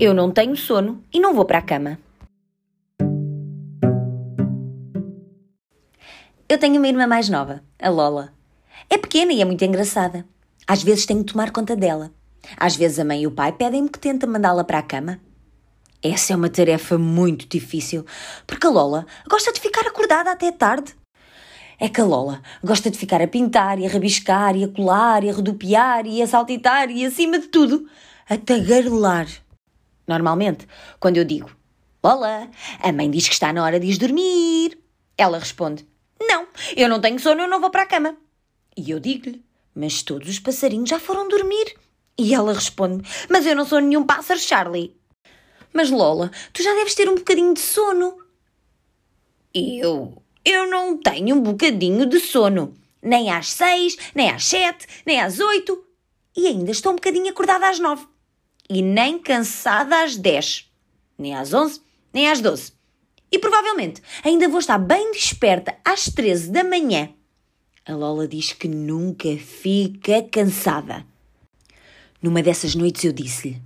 Eu não tenho sono e não vou para a cama. Eu tenho uma irmã mais nova, a Lola. É pequena e é muito engraçada. Às vezes tenho de tomar conta dela. Às vezes a mãe e o pai pedem-me que tente mandá-la para a cama. Essa é uma tarefa muito difícil, porque a Lola gosta de ficar acordada até tarde. É que a Lola gosta de ficar a pintar e a rabiscar e a colar e a rodopiar e a saltitar e, acima de tudo, a tagarelar. Normalmente, quando eu digo Lola, a mãe diz que está na hora de ir dormir, ela responde Não, eu não tenho sono, eu não vou para a cama. E eu digo-lhe Mas todos os passarinhos já foram dormir. E ela responde Mas eu não sou nenhum pássaro, Charlie. Mas Lola, tu já deves ter um bocadinho de sono. Eu eu não tenho um bocadinho de sono. Nem às seis, nem às sete, nem às oito. E ainda estou um bocadinho acordada às nove. E nem cansada às dez. Nem às onze, nem às doze. E provavelmente ainda vou estar bem desperta às treze da manhã. A Lola diz que nunca fica cansada. Numa dessas noites eu disse-lhe: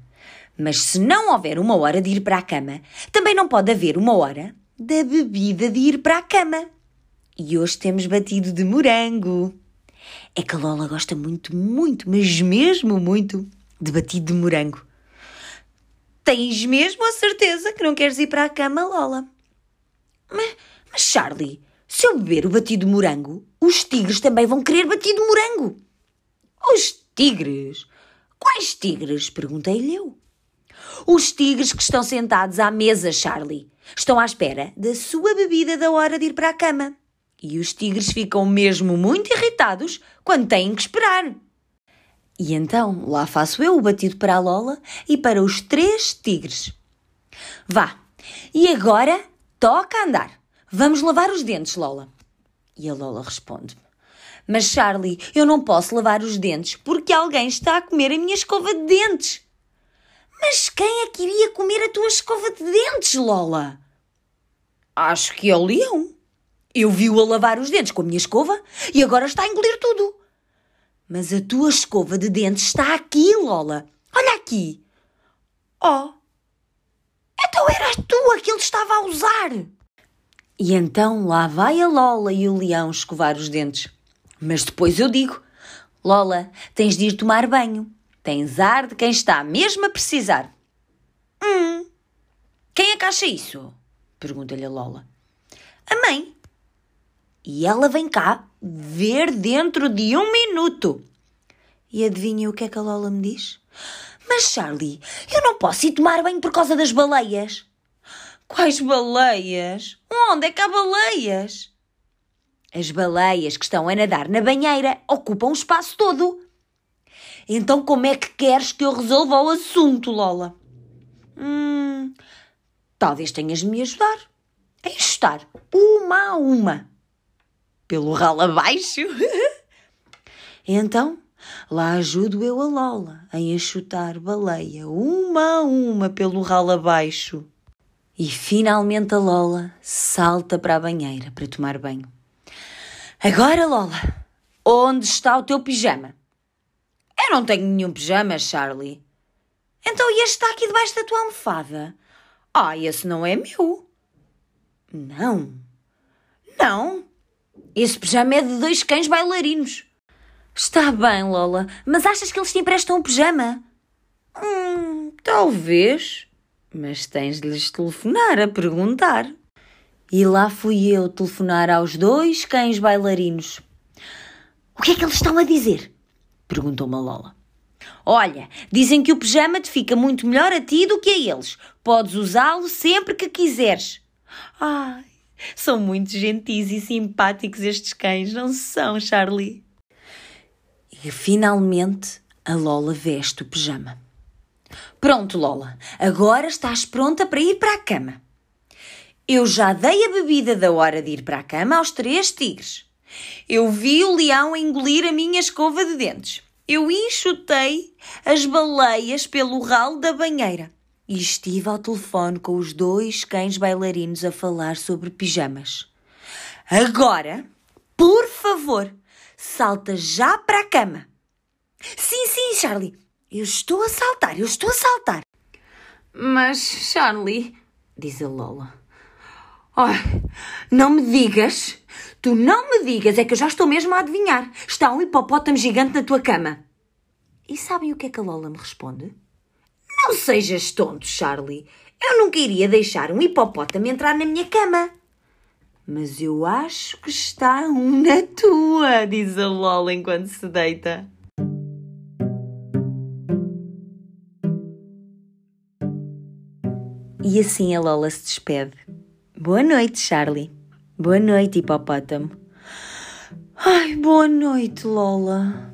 Mas se não houver uma hora de ir para a cama, também não pode haver uma hora da bebida de ir para a cama. E hoje temos batido de morango. É que a Lola gosta muito, muito, mas mesmo muito, de batido de morango. Tens mesmo a certeza que não queres ir para a cama, Lola? Mas, mas Charlie, se eu beber o batido de morango, os tigres também vão querer batido de morango. Os tigres? Quais tigres? Perguntei-lhe eu. Os tigres que estão sentados à mesa, Charlie. Estão à espera da sua bebida da hora de ir para a cama. E os tigres ficam mesmo muito irritados quando têm que esperar. E então lá faço eu o batido para a Lola e para os três tigres. Vá, e agora toca andar. Vamos lavar os dentes, Lola. E a Lola responde-me: Mas Charlie, eu não posso lavar os dentes porque alguém está a comer a minha escova de dentes. Mas quem é que iria comer a tua escova de dentes, Lola? Acho que é o leão. Eu vi-o a lavar os dentes com a minha escova e agora está a engolir tudo. Mas a tua escova de dentes está aqui, Lola. Olha aqui. Oh. Então eras tu a que ele estava a usar. E então lá vai a Lola e o leão escovar os dentes. Mas depois eu digo: Lola, tens de ir tomar banho. Tens ar de quem está mesmo a precisar. Hum. Quem é que acha isso? Pergunta-lhe a Lola. A mãe. E ela vem cá ver dentro de um minuto. E adivinha o que é que a Lola me diz? Mas Charlie, eu não posso ir tomar banho por causa das baleias. Quais baleias? Onde é que há baleias? As baleias que estão a nadar na banheira ocupam o espaço todo. Então como é que queres que eu resolva o assunto, Lola? Hum, talvez tenhas de me ajudar a enxutar uma a uma pelo ralo abaixo. então, lá ajudo eu a Lola a enxutar baleia uma a uma pelo ralo abaixo. E finalmente a Lola salta para a banheira para tomar banho. Agora, Lola, onde está o teu pijama? Eu não tenho nenhum pijama, Charlie. Então este está aqui debaixo da tua almofada? Ah, esse não é meu. Não. Não. Esse pijama é de dois cães bailarinos. Está bem, Lola, mas achas que eles te emprestam um pijama? Hum, talvez. Mas tens de lhes telefonar a perguntar. E lá fui eu telefonar aos dois cães bailarinos. O que é que eles estão a dizer? Perguntou-me a Lola. Olha, dizem que o pijama te fica muito melhor a ti do que a eles. Podes usá-lo sempre que quiseres. Ai, são muito gentis e simpáticos estes cães, não são, Charlie? E finalmente a Lola veste o pijama. Pronto, Lola, agora estás pronta para ir para a cama. Eu já dei a bebida da hora de ir para a cama aos três tigres. Eu vi o leão engolir a minha escova de dentes. Eu enxutei as baleias pelo ralo da banheira e estive ao telefone com os dois cães bailarinos a falar sobre pijamas. Agora, por favor, salta já para a cama. Sim, sim, Charlie. Eu estou a saltar, eu estou a saltar. Mas, Charlie, diz a Lola. Ai, não me digas, tu não me digas, é que eu já estou mesmo a adivinhar. Está um hipopótamo gigante na tua cama. E sabem o que é que a Lola me responde? Não sejas tonto, Charlie. Eu nunca iria deixar um hipopótamo entrar na minha cama. Mas eu acho que está um na tua, diz a Lola enquanto se deita. E assim a Lola se despede. Boa noite, Charlie. Boa noite, hipopótamo. Ai, boa noite, Lola.